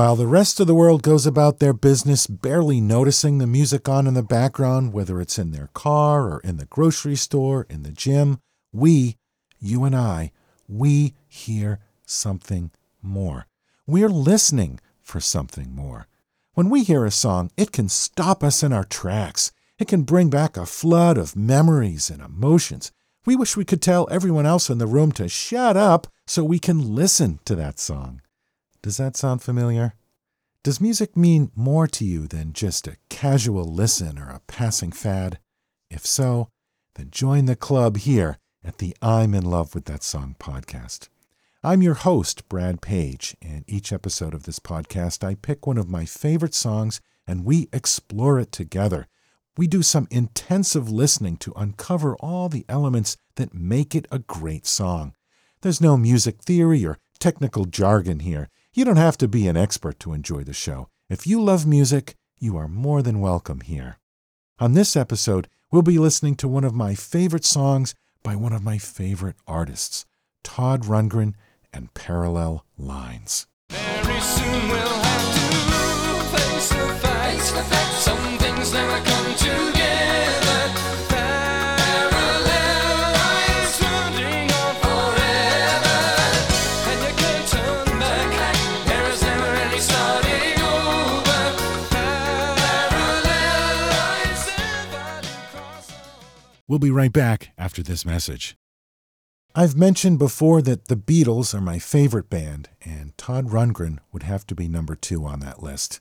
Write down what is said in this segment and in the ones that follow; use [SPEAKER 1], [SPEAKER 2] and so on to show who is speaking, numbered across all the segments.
[SPEAKER 1] While the rest of the world goes about their business barely noticing the music on in the background, whether it's in their car or in the grocery store, in the gym, we, you and I, we hear something more. We're listening for something more. When we hear a song, it can stop us in our tracks. It can bring back a flood of memories and emotions. We wish we could tell everyone else in the room to shut up so we can listen to that song. Does that sound familiar? Does music mean more to you than just a casual listen or a passing fad? If so, then join the club here at the I'm in Love with That Song podcast. I'm your host, Brad Page, and each episode of this podcast, I pick one of my favorite songs and we explore it together. We do some intensive listening to uncover all the elements that make it a great song. There's no music theory or technical jargon here. You don't have to be an expert to enjoy the show. If you love music, you are more than welcome here. On this episode, we'll be listening to one of my favorite songs by one of my favorite artists, Todd Rundgren and Parallel Lines.
[SPEAKER 2] Very soon we'll have to face the fact. Some things never come together.
[SPEAKER 1] We'll be right back after this message. I've mentioned before that the Beatles are my favorite band, and Todd Rundgren would have to be number two on that list.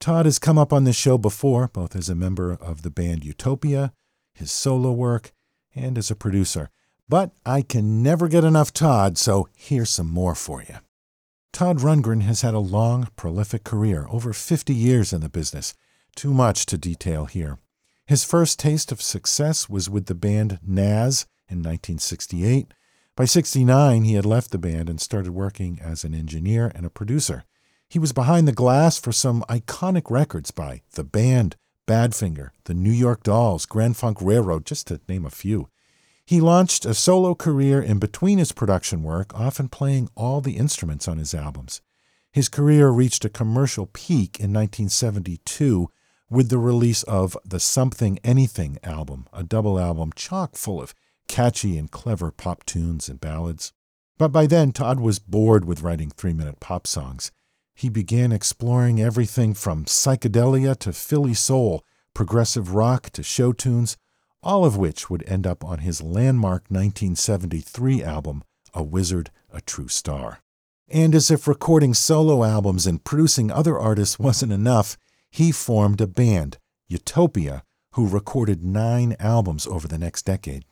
[SPEAKER 1] Todd has come up on this show before, both as a member of the band Utopia, his solo work, and as a producer. But I can never get enough Todd, so here's some more for you. Todd Rundgren has had a long, prolific career, over 50 years in the business. Too much to detail here. His first taste of success was with the band Nazz in 1968. By 69, he had left the band and started working as an engineer and a producer. He was behind the glass for some iconic records by The Band, Badfinger, The New York Dolls, Grand Funk Railroad, just to name a few. He launched a solo career in between his production work, often playing all the instruments on his albums. His career reached a commercial peak in 1972 with the release of the Something Anything album, a double album chock full of catchy and clever pop tunes and ballads. But by then, Todd was bored with writing three minute pop songs. He began exploring everything from psychedelia to Philly soul, progressive rock to show tunes, all of which would end up on his landmark 1973 album, A Wizard, a True Star. And as if recording solo albums and producing other artists wasn't enough, he formed a band, Utopia, who recorded nine albums over the next decade.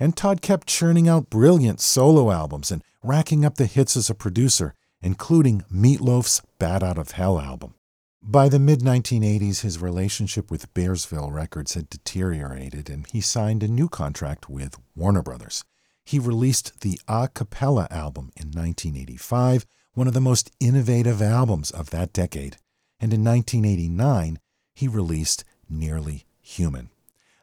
[SPEAKER 1] And Todd kept churning out brilliant solo albums and racking up the hits as a producer, including Meatloaf's Bat Out of Hell album. By the mid 1980s, his relationship with Bearsville Records had deteriorated, and he signed a new contract with Warner Brothers. He released the A Cappella album in 1985, one of the most innovative albums of that decade. And in 1989, he released Nearly Human.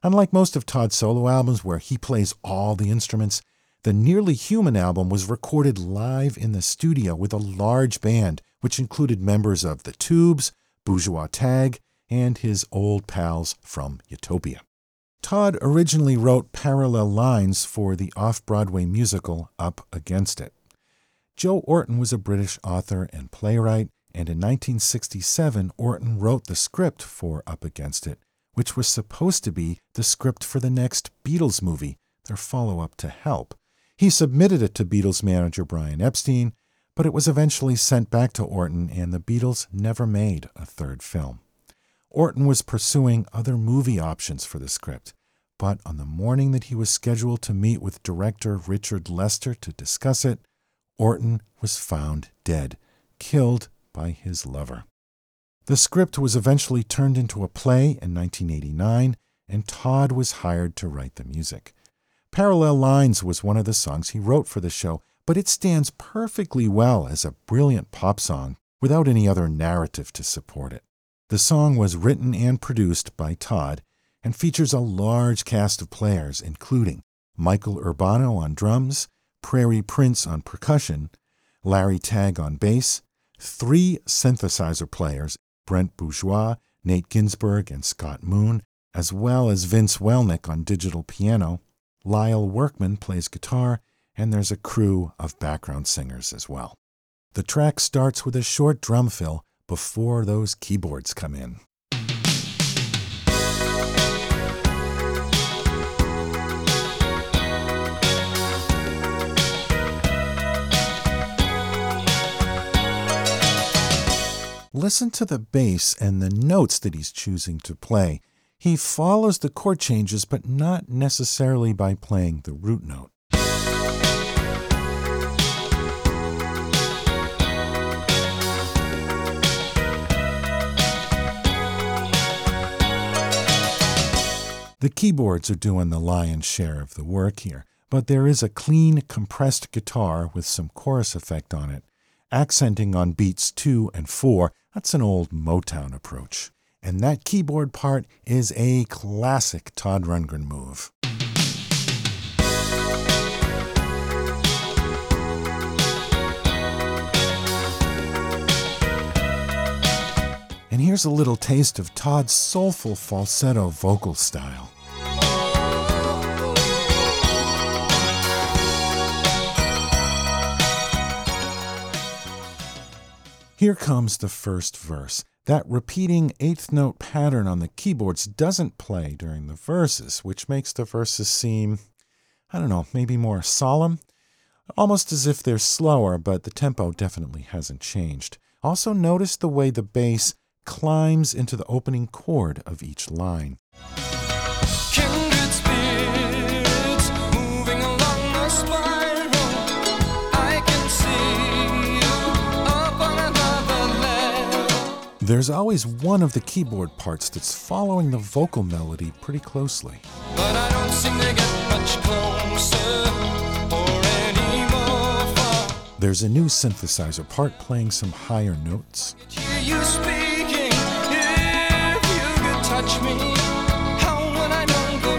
[SPEAKER 1] Unlike most of Todd's solo albums, where he plays all the instruments, the Nearly Human album was recorded live in the studio with a large band, which included members of The Tubes, Bourgeois Tagg, and his old pals from Utopia. Todd originally wrote parallel lines for the off Broadway musical Up Against It. Joe Orton was a British author and playwright, and in 1967, Orton wrote the script for Up Against It, which was supposed to be the script for the next Beatles movie, their follow up to Help. He submitted it to Beatles manager Brian Epstein, but it was eventually sent back to Orton, and the Beatles never made a third film. Orton was pursuing other movie options for the script, but on the morning that he was scheduled to meet with director Richard Lester to discuss it, Orton was found dead, killed by his lover. The script was eventually turned into a play in 1989, and Todd was hired to write the music. Parallel Lines was one of the songs he wrote for the show, but it stands perfectly well as a brilliant pop song without any other narrative to support it. The song was written and produced by Todd and features a large cast of players, including Michael Urbano on drums, Prairie Prince on percussion, Larry Tagg on bass, three synthesizer players Brent Bourgeois, Nate Ginsburg, and Scott Moon, as well as Vince Welnick on digital piano. Lyle Workman plays guitar, and there's a crew of background singers as well. The track starts with a short drum fill before those keyboards come in. Listen to the bass and the notes that he's choosing to play. He follows the chord changes, but not necessarily by playing the root note. The keyboards are doing the lion's share of the work here, but there is a clean, compressed guitar with some chorus effect on it, accenting on beats 2 and 4. That's an old Motown approach. And that keyboard part is a classic Todd Rundgren move. And here's a little taste of Todd's soulful falsetto vocal style. Here comes the first verse. That repeating eighth note pattern on the keyboards doesn't play during the verses, which makes the verses seem, I don't know, maybe more solemn. Almost as if they're slower, but the tempo definitely hasn't changed. Also, notice the way the bass climbs into the opening chord of each line. There's always one of the keyboard parts that's following the vocal melody pretty closely.
[SPEAKER 2] But I don't seem to get much closer or any more far.
[SPEAKER 1] There's a new synthesizer part playing some higher notes.
[SPEAKER 2] Hear you speaking. If you could touch me, how would I know the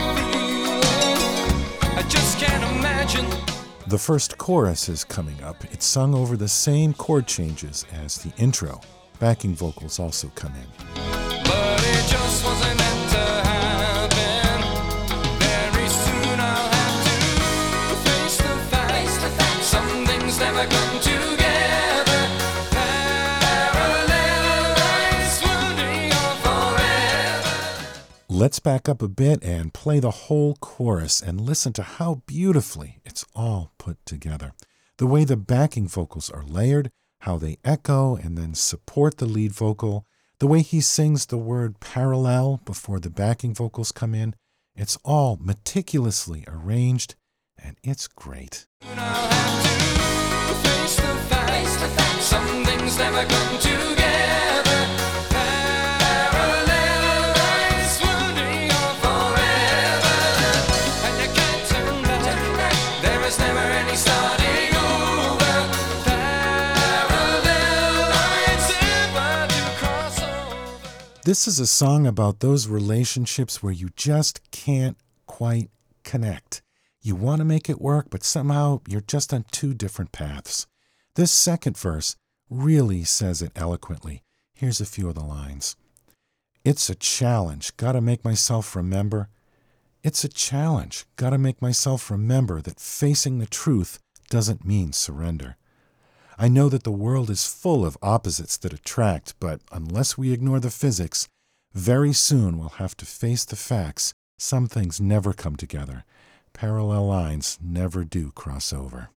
[SPEAKER 2] feeling? I just can't imagine.
[SPEAKER 1] The first chorus is coming up. It's sung over the same chord changes as the intro. Backing vocals also come in.
[SPEAKER 2] But it just wasn't meant to happen. Very soon I'll have to face the fact. Some things never come together. Parallel lines floating on forever.
[SPEAKER 1] Let's back up a bit and play the whole chorus and listen to how beautifully it's all put together. The way the backing vocals are layered, how they echo and then support the lead vocal, the way he sings the word parallel before the backing vocals come in. It's all meticulously arranged and it's great. This is a song about those relationships where you just can't quite connect. You want to make it work, but somehow you're just on two different paths. This second verse really says it eloquently. Here's a few of the lines It's a challenge. Gotta make myself remember. It's a challenge. Gotta make myself remember that facing the truth doesn't mean surrender. I know that the world is full of opposites that attract, but unless we ignore the physics, very soon we'll have to face the facts. Some things never come together. Parallel lines never do cross over.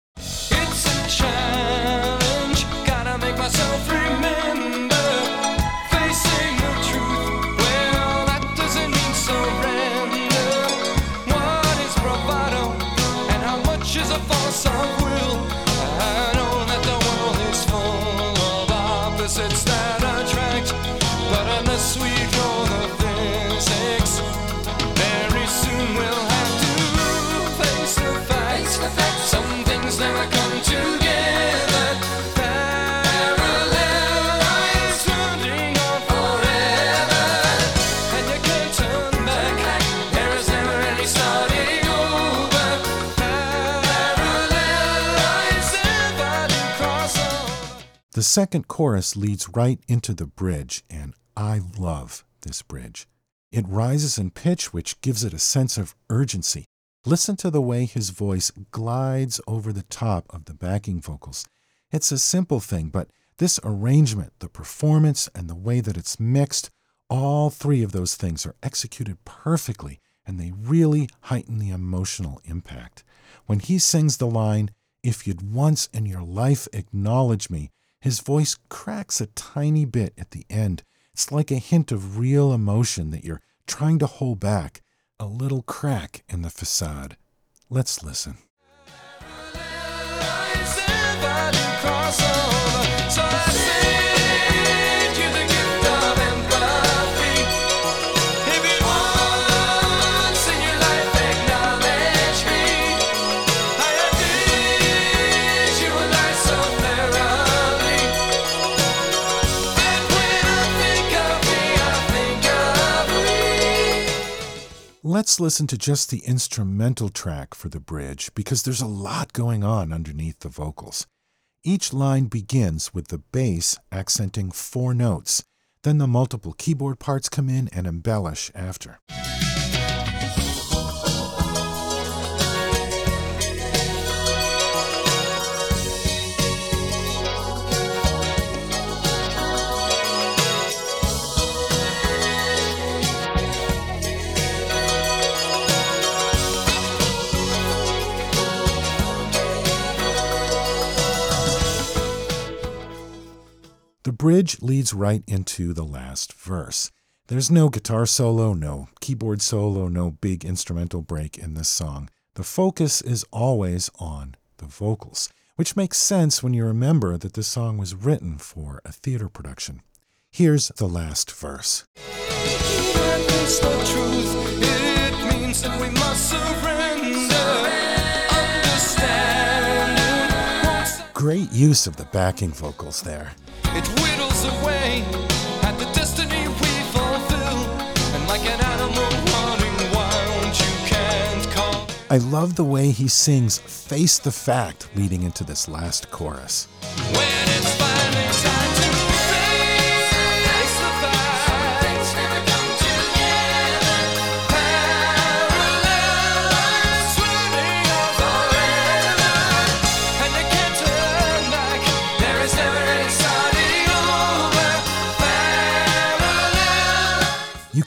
[SPEAKER 2] The
[SPEAKER 1] second chorus leads right into the bridge, and I love this bridge. It rises in pitch, which gives it a sense of urgency. Listen to the way his voice glides over the top of the backing vocals. It's a simple thing, but this arrangement, the performance, and the way that it's mixed, all three of those things are executed perfectly, and they really heighten the emotional impact. When he sings the line, If you'd once in your life acknowledge me, his voice cracks a tiny bit at the end. It's like a hint of real emotion that you're trying to hold back, a little crack in the facade. Let's listen. Let's listen to just the instrumental track for the bridge because there's a lot going on underneath the vocals. Each line begins with the bass accenting four notes, then the multiple keyboard parts come in and embellish after. Bridge leads right into the last verse. There's no guitar solo, no keyboard solo, no big instrumental break in this song. The focus is always on the vocals, which makes sense when you remember that this song was written for a theater production. Here's the last verse.
[SPEAKER 2] Surrender. Understanding won't
[SPEAKER 1] Great use of the backing vocals there.
[SPEAKER 2] It whittles away at the destiny we fulfill. And like an animal running wild, you can't call.
[SPEAKER 1] I love the way he sings Face the Fact leading into this last chorus.
[SPEAKER 2] When it's finally time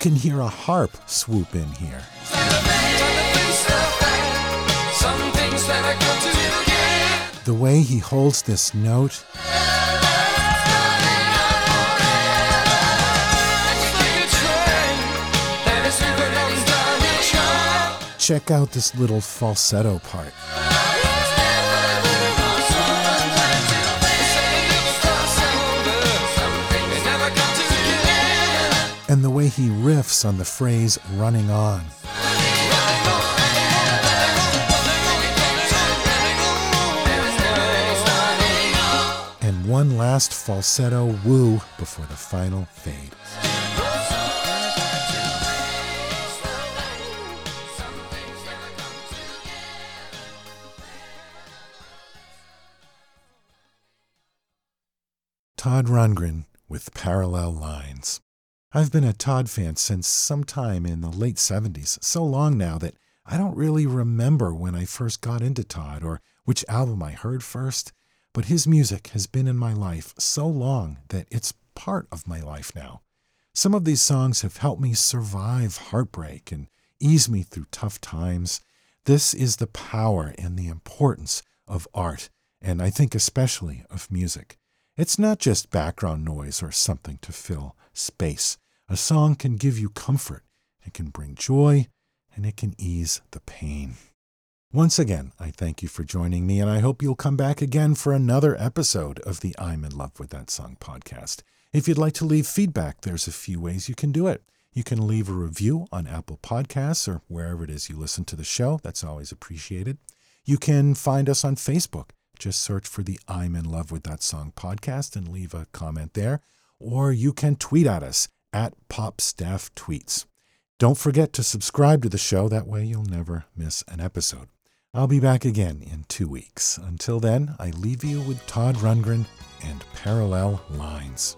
[SPEAKER 1] can hear a harp swoop in here. The way he holds this note, check out this little falsetto part. And the way he riffs on the phrase running on. And one last falsetto woo before the final fade. Todd Rundgren with Parallel Lines. I've been a Todd fan since sometime in the late 70s, so long now that I don't really remember when I first got into Todd or which album I heard first, but his music has been in my life so long that it's part of my life now. Some of these songs have helped me survive heartbreak and ease me through tough times. This is the power and the importance of art, and I think especially of music. It's not just background noise or something to fill space. A song can give you comfort, it can bring joy, and it can ease the pain. Once again, I thank you for joining me, and I hope you'll come back again for another episode of the I'm in love with that song podcast. If you'd like to leave feedback, there's a few ways you can do it. You can leave a review on Apple Podcasts or wherever it is you listen to the show. That's always appreciated. You can find us on Facebook. Just search for the I'm in love with that song podcast and leave a comment there. Or you can tweet at us at PopStaffTweets. Don't forget to subscribe to the show. That way you'll never miss an episode. I'll be back again in two weeks. Until then, I leave you with Todd Rundgren and Parallel Lines.